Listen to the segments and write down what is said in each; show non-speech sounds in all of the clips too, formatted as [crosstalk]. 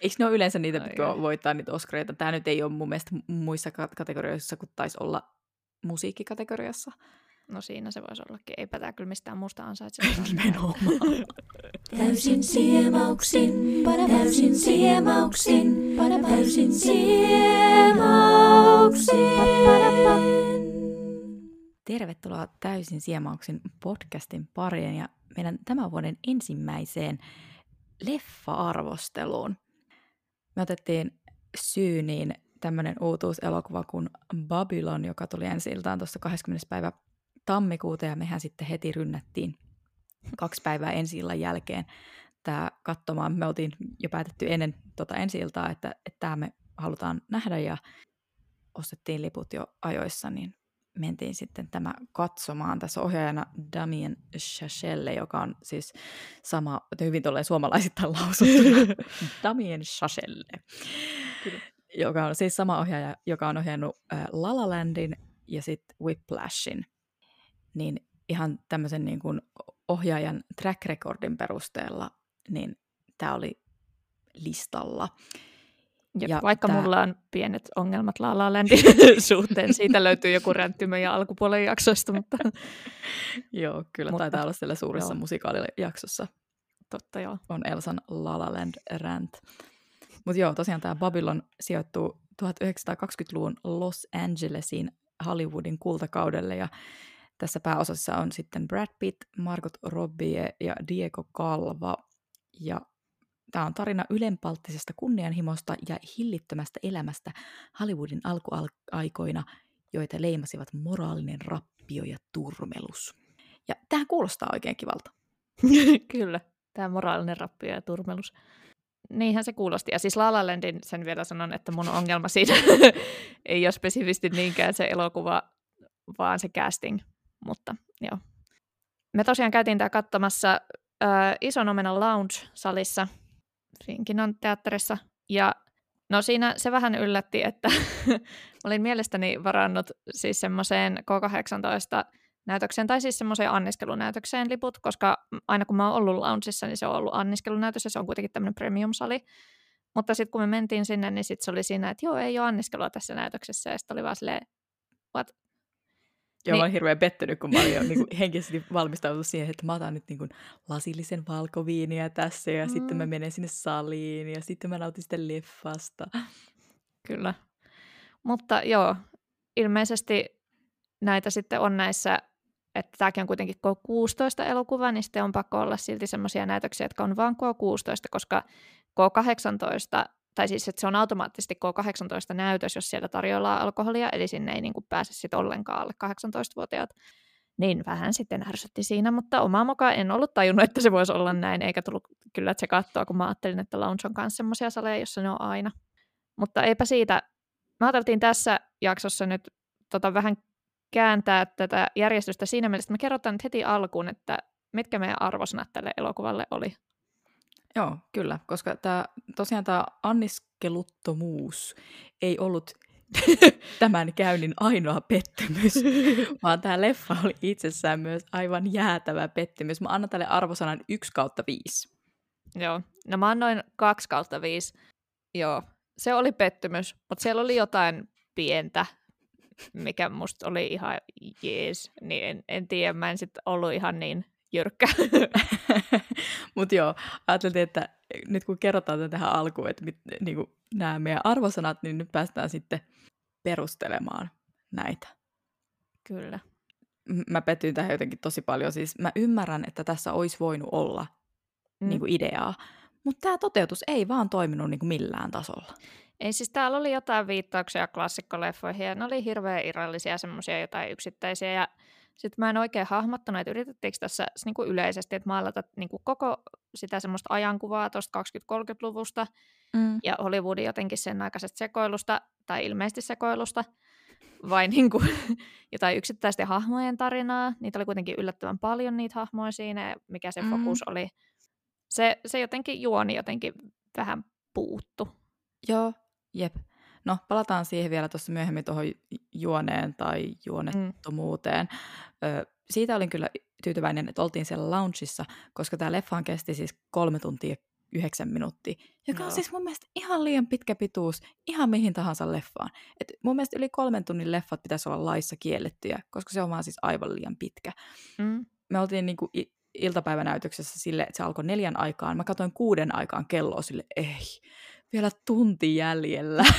Eikö ne ole yleensä niitä, jotka voittaa niitä Oscareita? Tämä nyt ei ole mun mielestä muissa kategorioissa, kun taisi olla musiikkikategoriassa. No siinä se voisi ollakin. Eipä tämä kyllä mistään muusta ansaitse. [laughs] Nimenomaan. täysin siemauksin, täysin siemauksin, täysin siemauksin. Tervetuloa Täysin siemauksin podcastin pariin ja meidän tämän vuoden ensimmäiseen leffa-arvosteluun. Me otettiin syyniin tämmöinen uutuuselokuva kuin Babylon, joka tuli ensi iltaan tuossa 20. päivä tammikuuta ja mehän sitten heti rynnättiin kaksi päivää ensi illan jälkeen tämä katsomaan. Me oltiin jo päätetty ennen tota ensi iltaa, että, että tämä me halutaan nähdä ja ostettiin liput jo ajoissa, niin mentiin sitten tämä katsomaan. Tässä ohjaajana Damien Chachelle, joka on siis sama, hyvin tulee suomalaisittain lausuttu, [laughs] Damien Chachelle, Kyllä. joka on siis sama ohjaaja, joka on ohjannut äh, La La Landin ja sitten Whiplashin. Niin ihan tämmöisen niin kuin ohjaajan track recordin perusteella, niin tämä oli listalla. Ja, ja vaikka tämä... mulla on pienet ongelmat La La [laughs] Landin suhteen, siitä löytyy joku räntti meidän alkupuolen jaksoista. Mutta... [laughs] joo, kyllä mutta, taitaa olla siellä suuressa joo. musikaalijaksossa. Totta joo. On Elsan La La Land rant. Mutta joo, tosiaan tämä Babylon sijoittuu 1920-luvun Los Angelesiin Hollywoodin kultakaudelle ja tässä pääosassa on sitten Brad Pitt, Margot Robbie ja Diego Calva. Ja Tämä on tarina ylenpalttisesta kunnianhimosta ja hillittömästä elämästä Hollywoodin alkuaikoina, joita leimasivat moraalinen rappio ja turmelus. Ja tähän kuulostaa oikein kivalta. [laughs] Kyllä, tämä moraalinen rappio ja turmelus. Niinhän se kuulosti. Ja siis La La Landin sen vielä sanon, että mun ongelma siinä [laughs] ei ole spesifisti niinkään se elokuva, vaan se casting. Mutta joo. Me tosiaan käytiin tämä katsomassa äh, Ison omenan lounge-salissa – on teatterissa. Ja no siinä se vähän yllätti, että [laughs] olin mielestäni varannut siis semmoiseen K18 näytökseen, tai siis semmoiseen anniskelunäytökseen liput, koska aina kun mä oon ollut loungeissa, niin se on ollut anniskelunäytös, ja se on kuitenkin tämmöinen premium-sali. Mutta sitten kun me mentiin sinne, niin sitten se oli siinä, että joo, ei ole anniskelua tässä näytöksessä, ja sitten oli vaan silleen, what? Joo, niin. mä olen hirveän pettynyt, kun mä olin jo niin kuin, henkisesti valmistautunut siihen, että mä otan nyt niin kuin, lasillisen valkoviiniä tässä ja mm. sitten mä mm. menen sinne saliin ja sitten mä nautin sitten leffasta. Kyllä. Mutta joo, ilmeisesti näitä sitten on näissä, että tämäkin on kuitenkin K16 elokuva, niin sitten on pakko olla silti semmoisia näytöksiä, jotka on vain K16, koska K18 tai siis että se on automaattisesti K18 näytös, jos siellä tarjoillaan alkoholia, eli sinne ei niin kuin pääse sitten ollenkaan alle 18-vuotiaat. Niin vähän sitten ärsytti siinä, mutta omaa mukaan en ollut tajunnut, että se voisi olla näin, eikä tullut kyllä se katsoa, kun mä ajattelin, että Lounge on myös semmoisia saleja, jossa ne on aina. Mutta eipä siitä. Me ajateltiin tässä jaksossa nyt tota, vähän kääntää tätä järjestystä siinä mielessä, että me kerrotaan nyt heti alkuun, että mitkä meidän arvosanat tälle elokuvalle oli. Joo, kyllä, koska tää, tosiaan tämä anniskeluttomuus ei ollut [laughs] tämän käynnin ainoa pettymys, [laughs] vaan tämä leffa oli itsessään myös aivan jäätävä pettymys. Mä annan tälle arvosanan 1 kautta 5. Joo, no mä annoin 2 kautta 5. Joo, se oli pettymys, mutta siellä oli jotain pientä, mikä musta oli ihan jees, niin en, en tiedä, mä en sitten ollut ihan niin jyrkkä. [laughs] Mutta joo, ajattelin, että nyt kun kerrotaan tähän alkuun, että mit, niin kuin nämä meidän arvosanat, niin nyt päästään sitten perustelemaan näitä. Kyllä. Mä pettyin tähän jotenkin tosi paljon. Siis mä ymmärrän, että tässä olisi voinut olla mm. niin kuin ideaa, mutta tämä toteutus ei vaan toiminut niin kuin millään tasolla. Ei siis täällä oli jotain viittauksia klassikkoleffoihin ja ne oli hirveän irrallisia semmoisia jotain yksittäisiä ja sitten mä en oikein hahmottanut, että yritettiinkö tässä niin kuin yleisesti, että maalata niin kuin koko sitä semmoista ajankuvaa tuosta 20-30-luvusta mm. ja Hollywoodin jotenkin sen aikaisesta sekoilusta, tai ilmeisesti sekoilusta, vai niin kuin, [laughs] jotain yksittäisten hahmojen tarinaa. Niitä oli kuitenkin yllättävän paljon niitä hahmoja siinä, mikä se mm. fokus oli. Se, se jotenkin juoni jotenkin vähän puuttu. Joo, jep. No, palataan siihen vielä tuossa myöhemmin tuohon juoneen tai juonettomuuteen. Mm. Ö, siitä olin kyllä tyytyväinen, että oltiin siellä loungeissa, koska tämä leffa kesti siis kolme tuntia yhdeksän minuuttia, joka Joo. on siis mun mielestä ihan liian pitkä pituus ihan mihin tahansa leffaan. Et mun mielestä yli kolmen tunnin leffat pitäisi olla laissa kiellettyjä, koska se on vaan siis aivan liian pitkä. Mm. Me oltiin niinku iltapäivänäytöksessä sille, että se alkoi neljän aikaan. Mä katsoin kuuden aikaan kelloa sille, ei, vielä tunti jäljellä. [laughs]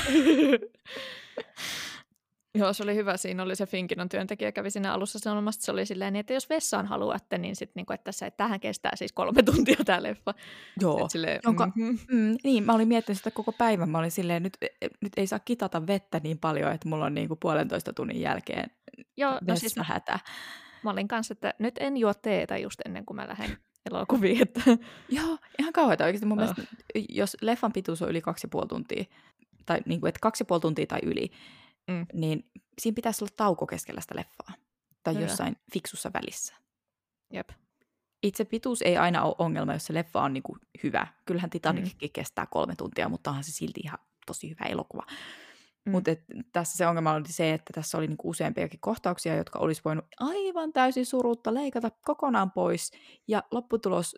Joo, se oli hyvä. Siinä oli se Finkinon työntekijä kävi siinä alussa sanomassa, että se oli silleen, niin, että jos vessaan haluatte, niin sitten niinku, että tässä, että tähän kestää siis kolme tuntia tämä leffa. Joo. Et silleen, Jonka- mhm. Mm, niin, mä olin miettinyt sitä koko päivän. Mä olin silleen, nyt, nyt ei saa kitata vettä niin paljon, että mulla on niinku puolentoista tunnin jälkeen Joo, no siis vessahätä. mä olin kanssa, että nyt en juo teetä just ennen kuin mä lähden elokuviin. Että... Joo, ihan kauheata oikeasti. Mun Ah. mielestä, jos leffan pituus on yli kaksi ja puoli tuntia, tai niin kuin, että kaksi ja puoli tuntia tai yli, Mm. niin siinä pitäisi olla tauko keskellä sitä leffaa. Tai Kyllä. jossain fiksussa välissä. Jep. Itse pituus ei aina ole ongelma, jos se leffa on niin kuin hyvä. Kyllähän Titanickin kestää kolme tuntia, mutta onhan se silti ihan tosi hyvä elokuva. Mm. Mutta tässä se ongelma oli se, että tässä oli niinku useampiakin kohtauksia, jotka olisi voinut aivan täysin surutta leikata kokonaan pois. Ja lopputulos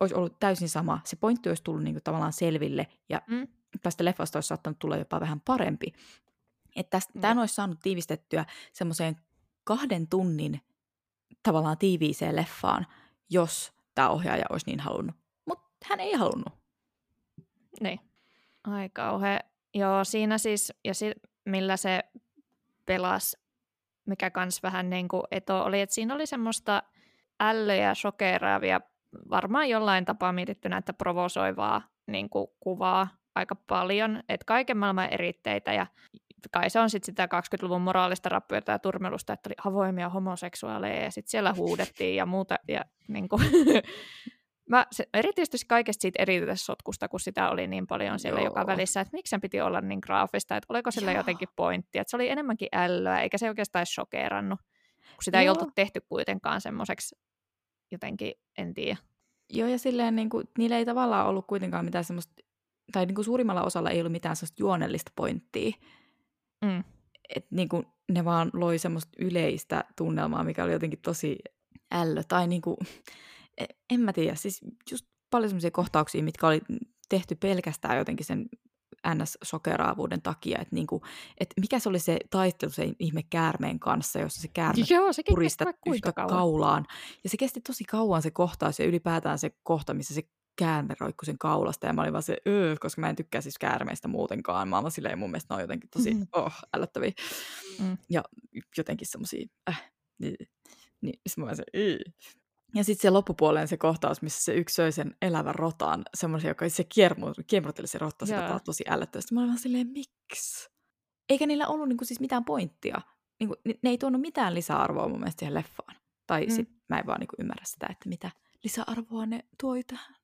olisi ollut täysin sama. Se pointti olisi tullut niinku tavallaan selville ja Mm. tästä leffasta olisi saattanut tulla jopa vähän parempi. Että Jep. tämän olisi saanut tiivistettyä semmoiseen kahden tunnin tavallaan tiiviiseen leffaan, jos tämä ohjaaja olisi niin halunnut. Mutta hän ei halunnut. Niin. Ai kauhea. Joo, siinä siis, ja si- millä se pelasi, mikä kans vähän niin kuin eto oli, että siinä oli semmoista ällöjä, shokeraavia, varmaan jollain tapaa mietittynä, että provosoivaa niin kuin kuvaa aika paljon, että kaiken maailman eritteitä ja kai se on sitten sitä 20-luvun moraalista rappiota ja turmelusta, että oli avoimia homoseksuaaleja ja sitten siellä huudettiin ja muuta. Ja niin kuin, [laughs] mä se, erityisesti kaikesta siitä erityissotkusta, kun sitä oli niin paljon siellä Joo. joka välissä, että miksi sen piti olla niin graafista, että oliko sillä Joo. jotenkin pointti, että se oli enemmänkin ällöä, eikä se oikeastaan edes shokeerannut, kun sitä ei Joo. oltu tehty kuitenkaan semmoiseksi jotenkin, en tiedä. Joo, ja silleen niin kuin, niillä ei tavallaan ollut kuitenkaan mitään semmoista, tai niin kuin suurimmalla osalla ei ollut mitään semmoista juonellista pointtia. Mm. Et niin kuin, ne vaan loi semmoista yleistä tunnelmaa, mikä oli jotenkin tosi ällö. Tai niin kuin, en mä tiedä, siis just paljon semmoisia kohtauksia, mitkä oli tehty pelkästään jotenkin sen NS-sokeraavuuden takia, että niinku, et mikä se oli se taistelu sen ihme käärmeen kanssa, jossa se käärme Joo, vaikka kuinka yhtä kauan. kaulaan. Ja se kesti tosi kauan se kohtaus ja ylipäätään se kohta, missä se käärme roikkui sen kaulasta. Ja mä olin vaan se, öö, koska mä en tykkää siis käärmeistä muutenkaan. Mä vaan silleen, mun mielestä ne on jotenkin tosi Mhm. oh, ällöttäviä. Mm. Ja jotenkin semmosia, äh, niin, niin sit mä vaan se, "Ii." Ja sitten se loppupuoleen se kohtaus, missä se yksi söi sen elävän rotan, semmoisen, joka se kiermu, kiemurteli se rotta sitä Joo. taas tosi ällöttävästi. Mä olin vaan silleen, miksi? Eikä niillä ollut niinku siis mitään pointtia. Niinku, ne, ne ei tuonut mitään lisäarvoa mun mielestä siihen leffaan. Tai Mm. sit mä en vaan niinku ymmärrä sitä, että mitä lisäarvoa ne toi tähän.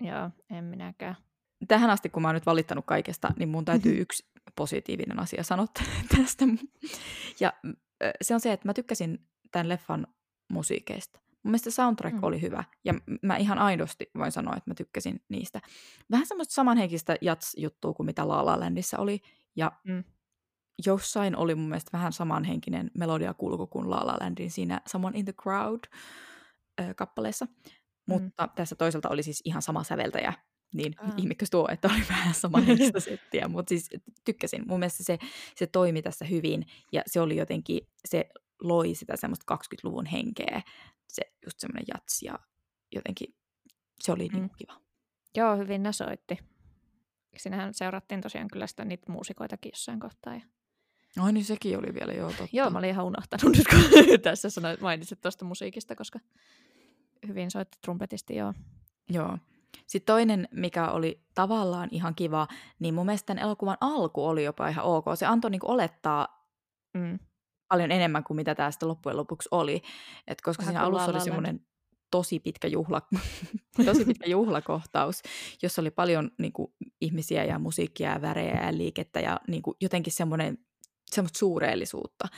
Joo, en minäkään. Tähän asti, kun mä oon nyt valittanut kaikesta, niin mun täytyy yksi positiivinen asia sanoa [laughs] tästä. Ja se on se, että mä tykkäsin tämän leffan musiikeista. Mun mielestä soundtrack Mm. mm. oli hyvä, ja mä ihan aidosti voin sanoa, että mä tykkäsin niistä. Vähän semmoista samanhenkistä jats-juttua kuin mitä La La Landissa oli, ja Mm. jossain oli mun mielestä vähän samanhenkinen melodiakulku kuin La La Landin siinä Someone in the Crowd kappaleessa. Mutta tässä toisaalta oli siis ihan sama säveltäjä, niin Ah. ihmekös tuo, että oli vähän [laughs] samanhenkistä settiä, mutta siis tykkäsin. Mun mielestä se, se toimi tässä hyvin ja se oli jotenkin, se loi sitä semmoista 20-luvun henkeä, se just semmoinen jats ja jotenkin se oli Mm. niin kiva. Joo, hyvin ne soitti. Sinähän seurattiin tosiaan kyllä sitä niitä muusikoitakin jossain kohtaa. Ja... Ai niin sekin oli vielä, joo totta. Joo, mä olin ihan unohtanut nyt, kun [laughs] tässä sanoit, mainitsit tuosta musiikista, koska hyvin soitti trumpetisti, joo. Joo. Sitten toinen, mikä oli tavallaan ihan kiva, niin mun mielestä tämän elokuvan alku oli jopa ihan ok. Se antoi niinku olettaa Mm. Paljon enemmän kuin mitä tämä sitten loppujen lopuksi oli. Et koska Vähän siinä alussa oli semmoinen tosi pitkä, juhla, [laughs] tosi pitkä juhlakohtaus, jossa oli paljon niin kuin, ihmisiä ja musiikkia ja värejä ja liikettä ja niin kuin, jotenkin semmoinen semmoista suureellisuutta,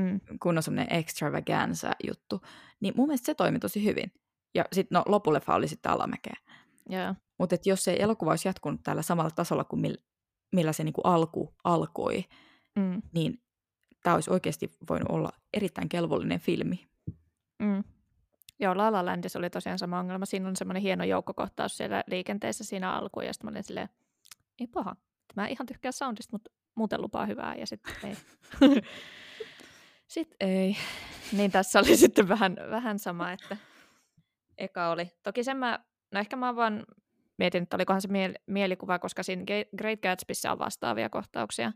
Mm. kun on semmoinen extravaganza juttu. Niin mun mielestä se toimi tosi hyvin. Ja sitten no, loppuleffa oli sitten alamäkeä. Joo. Mutta jos se elokuva olisi jatkunut tällä samalla tasolla kuin millä, millä se niinku alku alkoi, Mm. niin tämä olisi oikeasti voinut olla erittäin kelvollinen filmi. Mm. Joo, La La Landissa oli tosiaan sama ongelma. Siinä on semmoinen hieno joukkokohtaus siellä liikenteessä siinä alkuun, ja sitten mä olin silleen, ei paha. Mä ihan tykkään soundista, mutta muuten lupaa hyvää, ja sitten ei. [laughs] sitten ei. Niin tässä oli sitten vähän, vähän sama, että eka oli. Toki sen mä, no ehkä mä vaan mietin, että olikohan se miel- mielikuva, koska siinä Great Gatsbyssä on vastaavia kohtauksia.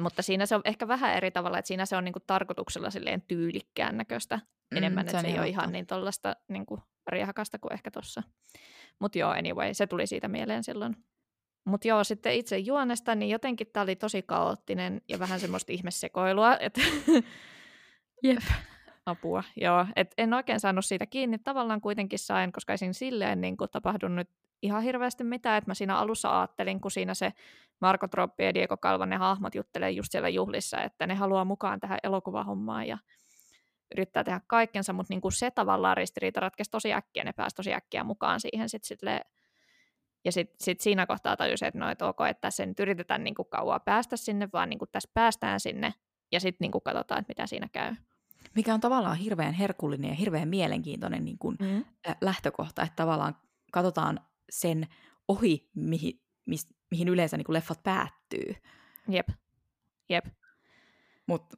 Mutta siinä se on ehkä vähän eri tavalla, että siinä se on niinku tarkoituksella silleen tyylikkään näköistä mm, enemmän, että se ei ole ihan niin tuollaista niinku riehakasta kuin ehkä tuossa. Mutta joo, anyway, se tuli siitä mieleen silloin. Mutta joo, sitten itse juonesta, niin jotenkin tämä oli tosi kaoottinen ja vähän semmoista ihmesekoilua, että Jep. [laughs] apua. Joo, et en oikein saanut siitä kiinni. Tavallaan kuitenkin sain, koska ei silleen niin kuin tapahdunut ihan hirveästi mitään, että mä siinä alussa ajattelin, kun siinä se Marko Troppi ja Diego Kalvan ne hahmot juttelee just siellä juhlissa, että ne haluaa mukaan tähän elokuvahommaan ja yrittää tehdä kaikkensa, mutta niin se tavallaan ristiriita ratkesi tosi äkkiä, ne pääsi tosi äkkiä mukaan siihen sit sille ja sitten sit siinä kohtaa tajusin, että no, et ok, että tässä nyt yritetään niin kuin kauaa päästä sinne, vaan niin tässä päästään sinne ja sitten niin katsotaan, että mitä siinä käy. Mikä on tavallaan hirveän herkullinen ja hirveän mielenkiintoinen niin kuin, Mm. äh, lähtökohta, että tavallaan katsotaan sen ohi, mihin, mis, mihin yleensä niin kuin leffat päättyy. Jep. Jep. Mutta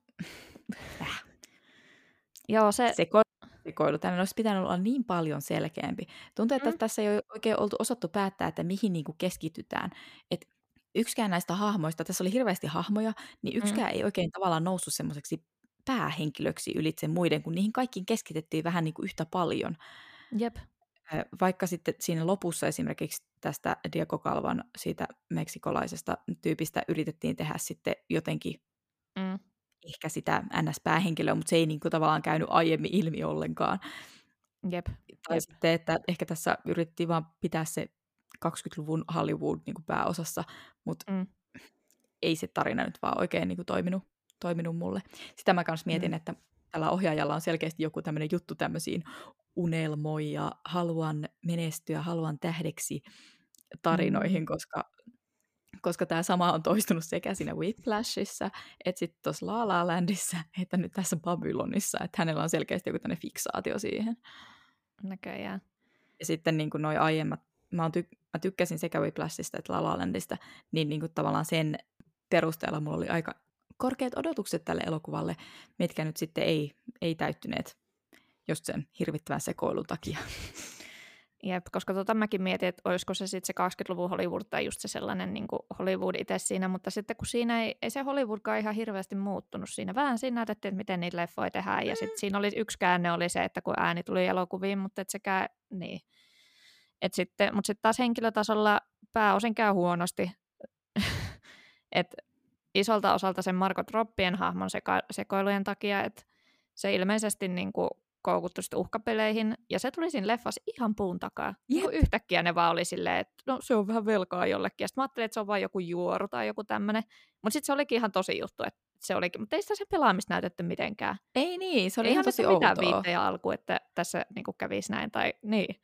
[laughs] Joo, se, seko, sekoilu tänne olisi pitänyt olla niin paljon selkeämpi. Tuntuu, että Mm. tässä ei ole oikein oltu osattu päättää, että mihin niin kuin keskitytään. Et yksikään näistä hahmoista, tässä oli hirveästi hahmoja, niin yksikään ei oikein tavallaan noussut semmoiseksi päähenkilöksi ylitse muiden, kun niihin kaikkiin keskitettiin vähän niin kuin yhtä paljon. jep. Vaikka sitten siinä lopussa esimerkiksi tästä Diego Calvan siitä meksikolaisesta tyypistä yritettiin tehdä sitten jotenkin Mm. ehkä sitä NS-päähenkilöä, mutta se ei niin kuin tavallaan käynyt aiemmin ilmi ollenkaan. Jep. Tai Jep. sitten, että ehkä tässä yritettiin vaan pitää se 20-luvun Hollywood niin kuin pääosassa, mutta Mm. ei se tarina nyt vaan oikein niin kuin toiminut, toiminut mulle. Sitä mä kanssa mietin, Mm. että tällä ohjaajalla on selkeästi joku tämmöinen juttu tämmöisiin unelmoi ja haluan menestyä, haluan tähdeksi tarinoihin, Mm. koska koska tämä sama on toistunut sekä siinä Whiplashissa, että sitten tuossa La La Landissa, että nyt tässä Babylonissa, että hänellä on selkeästi joku tämmöinen fiksaatio siihen. Näköjään. Ja sitten niin kuin noi aiemmat, mä, tyk- mä tykkäsin sekä Whiplashista että La La Landista, niin, niin kuin tavallaan sen perusteella mulla oli aika korkeat odotukset tälle elokuvalle, mitkä nyt sitten ei, ei täyttyneet just sen hirvittävän sekoilun takia. Jep, koska tota mäkin mietin, että olisiko se sitten se 20-luvun Hollywood tai just se sellainen niin kuin Hollywood itse siinä, mutta sitten kun siinä ei, ei se Hollywoodkaan ihan hirveästi muuttunut siinä. Vähän siinä näytettiin, että miten niitä leffoja tehdään ja sitten siinä oli yksi käänne oli se, että kun ääni tuli elokuviin, mutta et sekä, niin. Et sitten, mutta sitten taas henkilötasolla pääosin käy huonosti. [laughs] et isolta osalta sen Marko Troppien hahmon seka- sekoilujen takia, että se ilmeisesti niin kuin koukuttu sitten uhkapeleihin, ja se tuli siinä leffassa ihan puun takaa. Niin kuin yhtäkkiä ne vaan oli silleen, että no se on vähän velkaa jollekin, ja sitten mä ajattelin, että se on vain joku juoru tai joku tämmöinen, mutta sitten se olikin ihan tosi juttu, että se olikin, mutta ei sitä sen pelaamista näytetty mitenkään. Ei niin, se oli ei ihan tosi ole mitään outoa. viittejä alkuun, että tässä niin kuin kävisi näin, tai niin.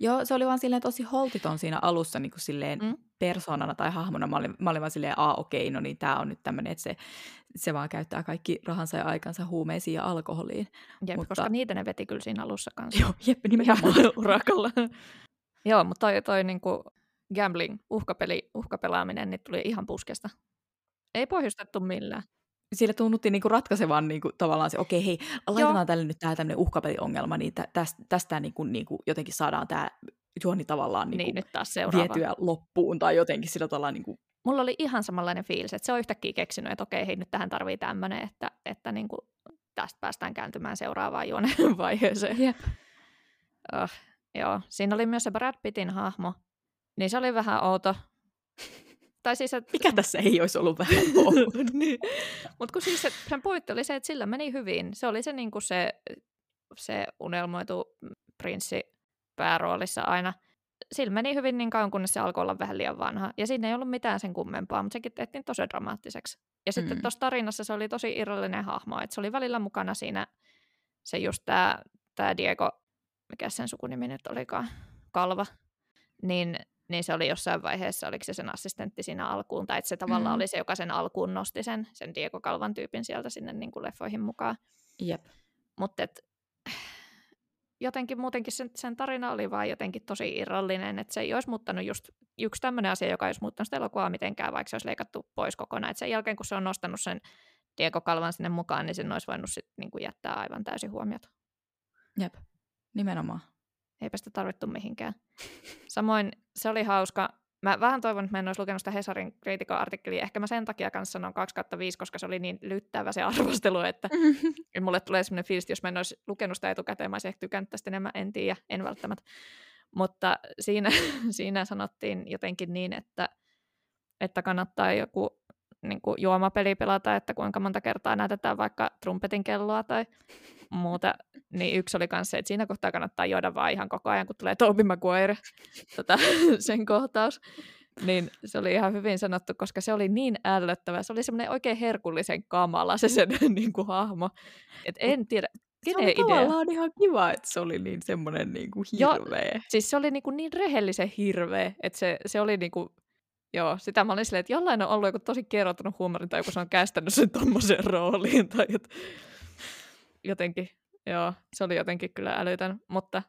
Joo, se oli vaan silleen tosi holtiton siinä alussa niin kuin silleen Mm. persoonana tai hahmona. Mä olin, mä olin vaan silleen, aa okei, no niin tää on nyt tämmöinen, että se, se vaan käyttää kaikki rahansa ja aikansa huumeisiin ja alkoholiin. Jep, Mutta- koska niitä ne veti kyllä siinä alussa kanssa. Joo, jep, [laughs] nimenomaan. [laughs] urakalla. Joo, mutta toi, toi niinku gambling, uhkapeli, uhkapelaaminen, niin tuli ihan puskesta. Ei pohjustettu millään. Sillä tunnuttiin niinku ratkaisevan niinku, tavallaan se, okei hei, laitetaan tälle nyt tää tämmöinen uhkapeliongelma, niin tä, tästä, tästä niinku, niinku, jotenkin saadaan tämä juoni tavallaan Niin, niinku, niin nyt taas seuraava. vietyä loppuun tai jotenkin sillä tavalla niinku, Mulla oli ihan samanlainen fiilis, että se on yhtäkkiä keksinyt, että okei, hei, nyt tähän tarvii tämmöinen, että, että niinku, tästä päästään kääntymään seuraavaan juonen [laughs] vaiheeseen. Jep. Oh, joo, siinä oli myös se Brad Pittin hahmo, niin se oli vähän outo. Tai siis, että mikä tässä ei olisi ollut vähän [laughs] niin. Mutta kun siis se, sen pointti oli se, että sillä meni hyvin. Se oli se, niin kuin se, se unelmoitu prinssi pääroolissa aina. Sillä meni hyvin niin kauan, kunnes se alkoi olla vähän liian vanha. Ja siinä ei ollut mitään sen kummempaa, mutta sekin tehtiin tosi dramaattiseksi. Ja sitten Mm. tuossa tarinassa se oli tosi irrallinen hahmo. Että se oli välillä mukana siinä se just tämä tää Diego, mikä sen sukunimi nyt olikaan, Kalva. Niin niin se oli jossain vaiheessa, oliko se sen assistentti siinä alkuun, tai että se tavallaan Mhm. oli se, joka sen alkuun nosti sen, sen Diego Kalvan tyypin sieltä sinne niin kuin leffoihin mukaan. Jep. Mutta jotenkin muutenkin sen, sen tarina oli vaan jotenkin tosi irrallinen, että se ei olisi muuttanut just yksi tämmöinen asia, joka ei olisi muuttanut sitä elokuvaa mitenkään, vaikka se olisi leikattu pois kokonaan. Et sen jälkeen, kun se on nostanut sen Diego Kalvan sinne mukaan, niin sen olisi voinut sit niinku jättää aivan täysin huomiota. Jep, nimenomaan. Eipä sitä tarvittu mihinkään. [laughs] Samoin se oli hauska. Mä vähän toivon, että mä en olisi lukenut sitä Hesarin kriitikko-artikkelia. Ehkä mä sen takia kanssa sanon 2 5, koska se oli niin lyttävä se [laughs] arvostelu, että [laughs] mulle tulee sellainen fiilis, että jos mä en olisi lukenut sitä etukäteen, mä olisin ehkä tykännyt tästä enemmän, en tiedä, en välttämättä. Mutta siinä, siinä sanottiin jotenkin niin, että, että kannattaa joku niin kuin juomapeli pelata, että kuinka monta kertaa näytetään vaikka trumpetin kelloa tai muuta. Niin yksi oli myös se, että siinä kohtaa kannattaa juoda vaan ihan koko ajan, kun tulee Toby Maguire, tota, [laughs] sen kohtaus. Niin se oli ihan hyvin sanottu, koska se oli niin ällöttävä. Se oli semmoinen oikein herkullisen kamala se sen [laughs] niin kuin, hahmo. Et en tiedä, se oli idea? tavallaan ihan kiva, että se oli niin semmoinen niin kuin hirveä. Jo, siis se oli niin, kuin niin rehellisen hirveä, että se, se oli niin kuin, joo, sitä mä olin silleen, että jollain on ollut joku tosi kerrotunut huumorin tai joku se on kästänyt sen tommoseen rooliin tai et, jotenkin, joo, se oli jotenkin kyllä älytön, mutta,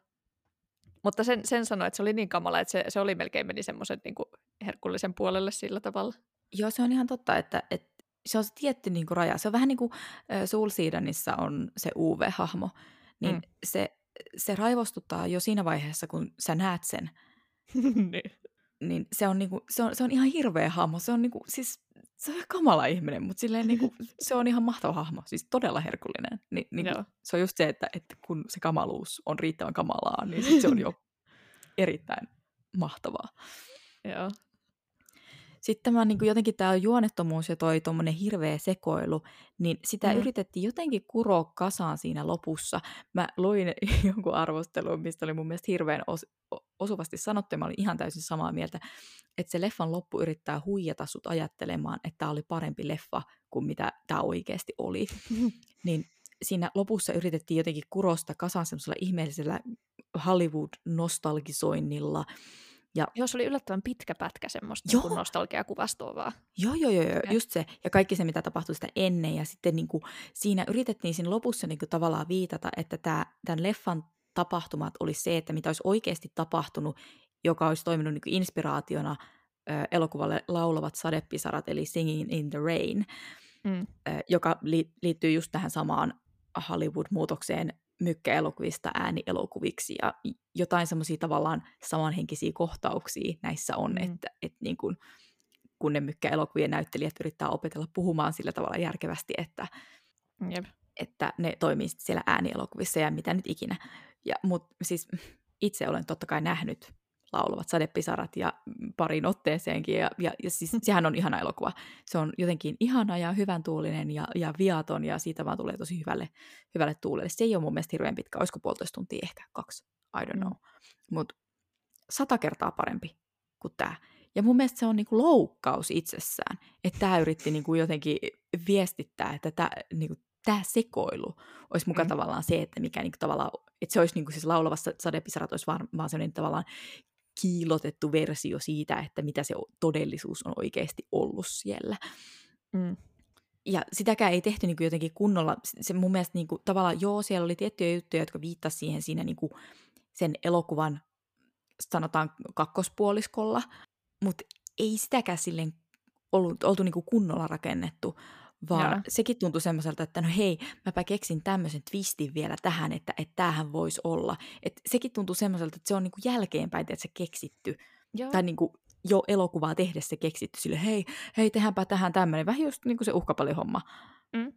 mutta sen, sen sanoi, että se oli niin kamala, että se, se oli melkein meni semmoisen niin herkullisen puolelle sillä tavalla. Joo, se on ihan totta, että, että se on se tietty niin kuin raja. Se on vähän niin kuin Soul Seedanissa on se UV-hahmo, niin mm. se, se raivostuttaa jo siinä vaiheessa, kun sä näet sen. [laughs] niin. Niin se on, niinku, se, on, se on ihan hirveä hahmo. Se on, niinku, siis, se on kamala ihminen, mutta silleen, niinku, [laughs] se on ihan mahtava hahmo. Siis todella herkullinen. Ni, niinku, se on just se, että, että kun se kamaluus on riittävän kamalaa, niin sit se on jo [laughs] erittäin mahtavaa. Joo. Sitten tämä niin kuin jotenkin tämä juonettomuus ja toi tuommoinen hirveä sekoilu, niin sitä mm. yritettiin jotenkin kuroa kasaan siinä lopussa. Mä luin [laughs] jonkun arvostelun, mistä oli mun mielestä hirveän os- osuvasti sanottu, ja mä olin ihan täysin samaa mieltä, että se leffan loppu yrittää huijata sut ajattelemaan, että tämä oli parempi leffa kuin mitä tämä oikeasti oli. [laughs] niin siinä lopussa yritettiin jotenkin kurosta kasaan semmoisella ihmeellisellä Hollywood-nostalgisoinnilla, ja, joo, se oli yllättävän pitkä pätkä semmoista joo. nostalgiakuvastoa vaan. Joo, joo, joo, joo, just se. Ja kaikki se, mitä tapahtui sitä ennen. Ja sitten niin kuin, siinä yritettiin siinä lopussa niin kuin, tavallaan viitata, että tämä, tämän leffan tapahtumat oli se, että mitä olisi oikeasti tapahtunut, joka olisi toiminut niin kuin inspiraationa ö, elokuvalle Laulavat sadepisarat, eli Singing in the Rain, mm. ö, joka li, liittyy just tähän samaan Hollywood-muutokseen mykkäelokuvista äänielokuviksi ja jotain semmoisia tavallaan samanhenkisiä kohtauksia näissä on, mm. että, että niin kuin, kun ne mykkäelokuvien näyttelijät yrittää opetella puhumaan sillä tavalla järkevästi, että, Jep. että ne toimii siellä äänielokuvissa ja mitä nyt ikinä. Ja, mut, siis itse olen totta kai nähnyt laulavat sadepisarat ja parin otteeseenkin. Ja, ja, ja siis sehän on ihana elokuva. Se on jotenkin ihana ja hyvän tuulinen ja, ja viaton ja siitä vaan tulee tosi hyvälle, hyvälle tuulelle. Se ei ole mun mielestä hirveän pitkä, olisiko puolitoista tuntia ehkä kaksi, I don't know. Mm. Mutta sata kertaa parempi kuin tämä. Ja mun mielestä se on niinku loukkaus itsessään, että tämä yritti niinku jotenkin viestittää, että tämä niinku, sekoilu olisi mukaan mm. tavallaan se, että mikä niinku tavallaan, että se olisi niinku siis laulavassa sadepisarat olisi vaan, vaan sellainen tavallaan kiilotettu versio siitä, että mitä se todellisuus on oikeasti ollut siellä. Mm. Ja sitäkään ei tehty niin kuin jotenkin kunnolla. Se mun mielestä niin kuin, tavallaan, joo, siellä oli tiettyjä juttuja, jotka viittasivat siihen siinä niin kuin, sen elokuvan, sanotaan kakkospuoliskolla, mutta ei sitäkään silleen ollut, oltu niin kuin kunnolla rakennettu, vaan Jaa. sekin tuntui semmoiselta, että no hei, mäpä keksin tämmöisen twistin vielä tähän, että, että tämähän voisi olla. Et sekin tuntui semmoiselta, että se on niinku jälkeenpäin että se keksitty. Joo. Tai niinku jo elokuvaa tehdessä keksitty sille, hei, hei, tehdäänpä tähän tämmöinen. Vähän just niinku se uhkapalihomma. Mm.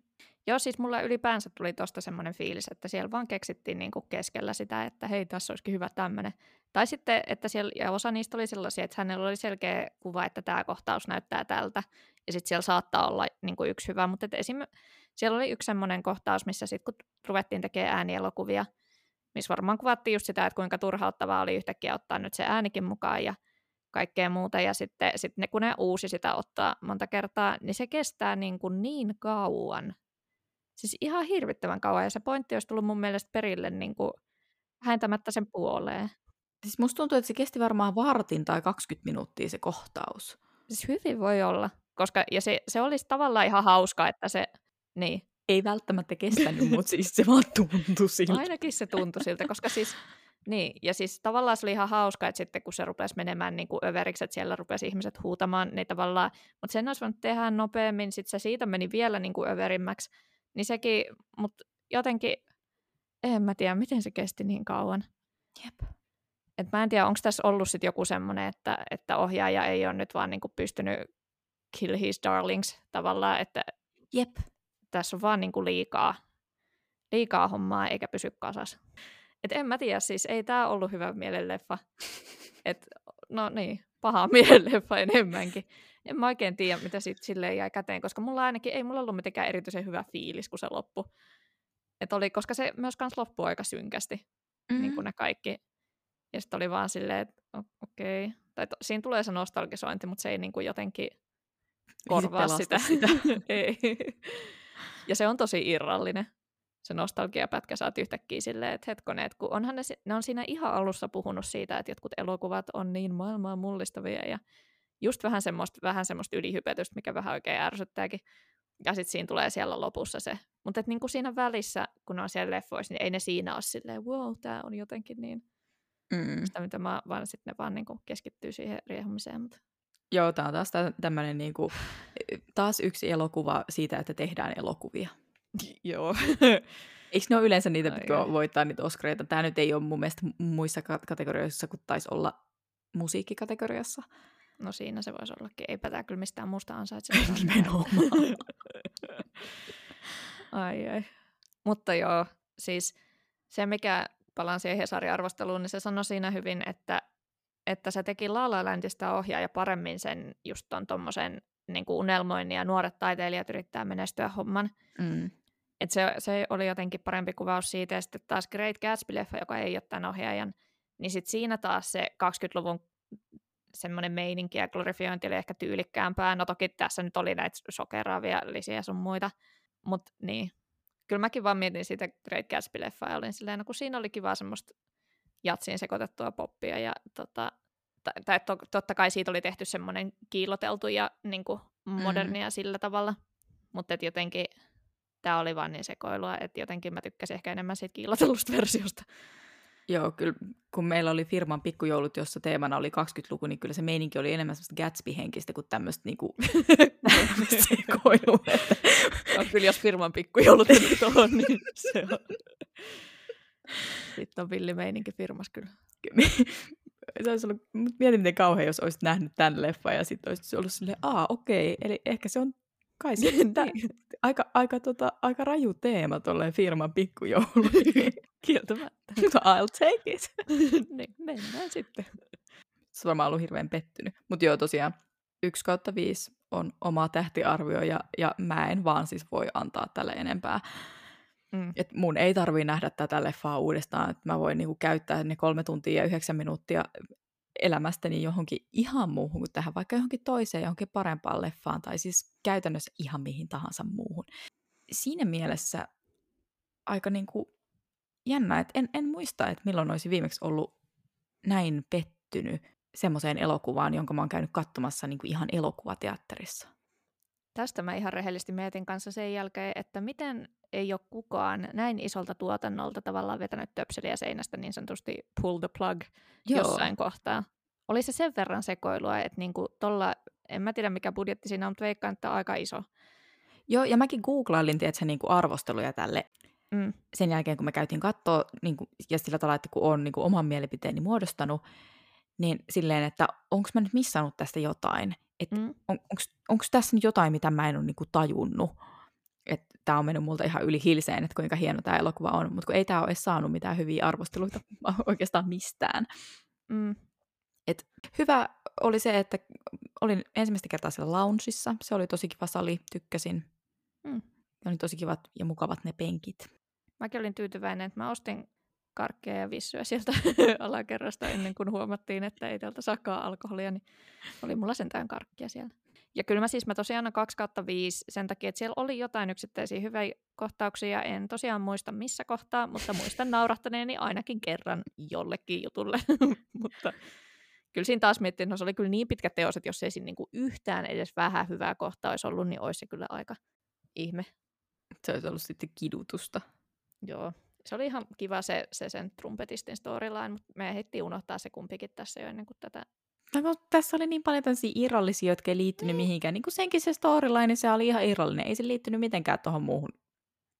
Joo, siis mulla ylipäänsä tuli tuosta semmoinen fiilis, että siellä vaan keksittiin niinku keskellä sitä, että hei, tässä olisikin hyvä tämmöinen. Tai sitten, että siellä, ja osa niistä oli sellaisia, että hänellä oli selkeä kuva, että tämä kohtaus näyttää tältä, ja sitten siellä saattaa olla niin kuin yksi hyvä, mutta esim. siellä oli yksi semmoinen kohtaus, missä sitten kun ruvettiin tekemään äänielokuvia, missä varmaan kuvattiin just sitä, että kuinka turhauttavaa oli yhtäkkiä ottaa nyt se äänikin mukaan ja kaikkea muuta, ja sitten sit ne, kun ne uusi sitä ottaa monta kertaa, niin se kestää niin, kuin niin kauan. Siis ihan hirvittävän kauan, ja se pointti olisi tullut mun mielestä perille niin kuin hääntämättä sen puoleen. Siis musta tuntuu, että se kesti varmaan vartin tai 20 minuuttia se kohtaus. Siis hyvin voi olla. Koska, ja se, se olisi tavallaan ihan hauska, että se, niin. ei välttämättä kestänyt, mutta [laughs] siis se vaan tuntui siltä. Ainakin se tuntui siltä, koska siis, niin, ja siis tavallaan se oli ihan hauska, että sitten kun se rupesi menemään niin kuin överiksi, että siellä rupesi ihmiset huutamaan, niin tavallaan, mutta sen olisi voinut tehdä nopeammin, sitten se siitä meni vielä niin kuin överimmäksi, niin sekin, mutta jotenkin, en mä tiedä, miten se kesti niin kauan. Jep. Et mä en tiedä, onko tässä ollut sit joku semmoinen, että, että ohjaaja ei ole nyt vaan niinku pystynyt kill his darlings tavallaan, että Jep. tässä on vaan niinku liikaa, liikaa hommaa eikä pysy kasassa. Et en mä tiedä, siis ei tämä ollut hyvä mielenleffa. [laughs] Et, no niin, paha [laughs] mielenleffa enemmänkin. En mä oikein tiedä, mitä sit silleen jäi käteen, koska mulla ainakin ei mulla ollut mitenkään erityisen hyvä fiilis, kun se loppui. Et oli, koska se myös kans loppui aika synkästi, mm-hmm. niin kuin ne kaikki. Ja sitten oli vaan silleen, että okei. Okay. Tai to, siinä tulee se nostalgisointi, mutta se ei niin kuin jotenkin korvaa pelasta sitä. [laughs] sitä. [laughs] ei. Ja se on tosi irrallinen. Se nostalgiapätkä saat yhtäkkiä silleen, että hetkonen, että kun onhan ne, ne on siinä ihan alussa puhunut siitä, että jotkut elokuvat on niin maailmaa mullistavia ja just vähän semmoista, vähän semmoista ylihypetystä, mikä vähän oikein ärsyttääkin. Ja sitten siinä tulee siellä lopussa se. Mutta niinku siinä välissä, kun on siellä leffoissa, niin ei ne siinä ole silleen, wow, tämä on jotenkin niin Mm. sitä, mitä mä, vaan sitten ne vaan niinku keskittyy siihen riehumiseen. Mutta Joo, tämä on taas tämmöinen niinku, taas yksi elokuva siitä, että tehdään elokuvia. [laughs] Joo. Eikö ne ole yleensä niitä, Ai jotka voittaa niitä Oscareita? Tämä nyt ei ole mun mielestä muissa ka- kategorioissa, kun taisi olla musiikkikategoriassa. No siinä se voisi ollakin. Eipä tämä kyllä mistään muusta ansaitse. Nimenomaan. [laughs] ai ai. Mutta joo, siis se mikä palaan siihen Hesari-arvosteluun, niin se sanoi siinä hyvin, että, että se teki La La Landista ohjaaja paremmin sen just ton tommosen niin kuin unelmoinnin ja nuoret taiteilijat yrittää menestyä homman. Mm. Et se, se oli jotenkin parempi kuvaus siitä, ja sitten taas Great Gatsby-leffa, joka ei ole tämän ohjaajan, niin sitten siinä taas se 20-luvun semmoinen meininki ja glorifiointi oli ehkä tyylikkäämpää. No toki tässä nyt oli näitä sokeraavia lisiä sun muita, mutta niin. Kyllä mäkin vaan mietin sitä Great Gatsby-leffaa ja olin silleen, no kun siinä oli kiva semmoista jatsiin sekoitettua poppia ja tota, tai, to, totta kai siitä oli tehty semmoinen kiilloteltu ja niin kuin modernia mm. sillä tavalla, mutta et jotenkin tämä oli vaan niin sekoilua, että jotenkin mä tykkäsin ehkä enemmän siitä kiillotellusta [laughs] versiosta. Joo, kyllä kun meillä oli firman pikkujoulut, jossa teemana oli 20-luku, niin kyllä se meininki oli enemmän semmoista Gatsby-henkistä kuin tämmöistä niinku, [laughs] [laughs] sekoilua. Että... No, kyllä jos firman pikkujoulut nyt on, niin se on. Sitten on villi meininki firmassa kyllä. se olisi ollut, mietin miten kauhean, jos olisit nähnyt tämän leffan ja sitten olisit ollut silleen, aa okei, eli ehkä se on kai sitten [laughs] Niin. aika, aika, tota, aika raju teema tolleen firman pikkujoulu. Kieltämättä. Mutta [laughs] I'll take it. [laughs] niin, mennään sitten. [laughs] Se on varmaan ollut hirveän pettynyt. Mutta joo, tosiaan 1 kautta 5 on oma tähtiarvio ja, ja mä en vaan siis voi antaa tälle enempää. Mm. Et mun ei tarvii nähdä tätä leffaa uudestaan, että mä voin niinku käyttää ne kolme tuntia ja yhdeksän minuuttia elämästäni johonkin ihan muuhun kuin tähän, vaikka johonkin toiseen, johonkin parempaan leffaan, tai siis käytännössä ihan mihin tahansa muuhun. Siinä mielessä aika niinku jännä, että en, en muista, että milloin olisi viimeksi ollut näin pettynyt semmoiseen elokuvaan, jonka mä oon käynyt katsomassa niinku ihan elokuvateatterissa. Tästä mä ihan rehellisesti mietin kanssa sen jälkeen, että miten ei ole kukaan näin isolta tuotannolta tavallaan vetänyt töpseliä seinästä niin sanotusti pull the plug Joo. jossain kohtaa. Oli se sen verran sekoilua, että niinku tolla, en mä tiedä mikä budjetti siinä on, mutta veikkaan, että aika iso. Joo, ja mäkin googlailin, tiedätkö, niinku arvosteluja tälle Mm. sen jälkeen, kun me käytiin katsoa, niin kuin, ja sillä tavalla, että kun on niin kuin, oman mielipiteeni muodostanut, niin silleen, että onko mä nyt missannut tästä jotain? Että Mm. on, onko tässä nyt jotain, mitä mä en ole niin kuin, tajunnut? Että tämä on mennyt multa ihan yli hilseen, että kuinka hieno tämä elokuva on, mutta kun ei tämä ole edes saanut mitään hyviä arvosteluita [laughs] oikeastaan mistään. Mm. Et hyvä oli se, että olin ensimmäistä kertaa siellä loungeissa. Se oli tosi kiva sali, tykkäsin. Mm. Ja oli tosi kivat ja mukavat ne penkit. Mäkin olin tyytyväinen, että mä ostin karkkeja ja vissyä sieltä [laughs] alakerrasta ennen kuin huomattiin, että ei täältä saakaan alkoholia, niin oli mulla sentään karkkia siellä. Ja kyllä mä siis mä tosiaan annan 2 kautta 5 sen takia, että siellä oli jotain yksittäisiä hyviä kohtauksia. En tosiaan muista missä kohtaa, mutta muistan [laughs] naurahtaneeni ainakin kerran jollekin jutulle. [laughs] mutta kyllä siinä taas miettii, että no se oli kyllä niin pitkä teos, että jos ei siinä niinku yhtään edes vähän hyvää kohtaa olisi ollut, niin olisi se kyllä aika ihme. Se olisi ollut sitten kidutusta. Joo. Se oli ihan kiva se, se sen trumpetistin storyline, mutta me ehdittiin unohtaa se kumpikin tässä jo ennen kuin tätä No, kun tässä oli niin paljon tämmöisiä irrallisia, jotka ei liittynyt niin. mihinkään. Niin kuin senkin se storyline, se oli ihan irrallinen. Ei se liittynyt mitenkään tuohon muuhun.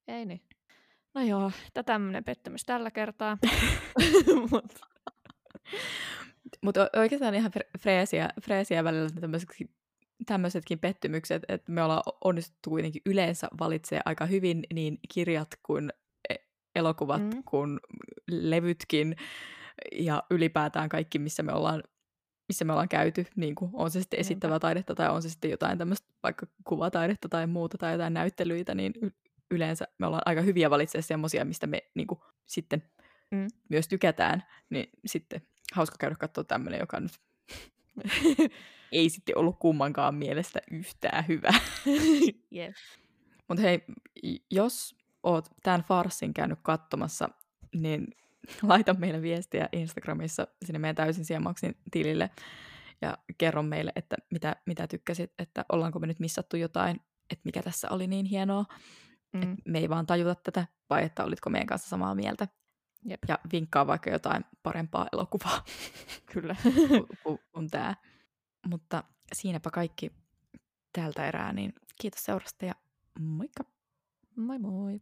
Ei niin. No joo, tämä tämmöinen pettymys tällä kertaa. [laughs] Mut, Mutta oikeastaan ihan fre- freesiä, freesiä välillä tämmöisetkin, tämmöisetkin pettymykset, että me ollaan onnistuttu kuitenkin yleensä valitsee aika hyvin niin kirjat kuin elokuvat Mm. kuin levytkin ja ylipäätään kaikki, missä me ollaan missä me ollaan käyty, niin kuin on se sitten esittävää taidetta tai on se sitten jotain tämmöistä vaikka kuvataidetta tai muuta tai jotain näyttelyitä, niin y- yleensä me ollaan aika hyviä valitsemaan semmoisia, mistä me niin kuin, sitten Mm. myös tykätään, niin sitten hauska käydä katsoa tämmöinen, joka nyt [laughs] ei sitten ollut kummankaan mielestä yhtään hyvä. Jep. Mutta hei, jos oot tämän farssin käynyt katsomassa, niin [laughs] laita meille viestiä Instagramissa sinne meidän täysin siemaksin tilille ja kerro meille, että mitä, mitä tykkäsit, että ollaanko me nyt missattu jotain, että mikä tässä oli niin hienoa, Mm. että me ei vaan tajuta tätä, vai että olitko meidän kanssa samaa mieltä. Jep. Ja vinkkaa vaikka jotain parempaa elokuvaa [laughs] Kyllä. [laughs] kuin tämä. Mutta siinäpä kaikki tältä erää, niin kiitos seurasta ja moikka! moi moi.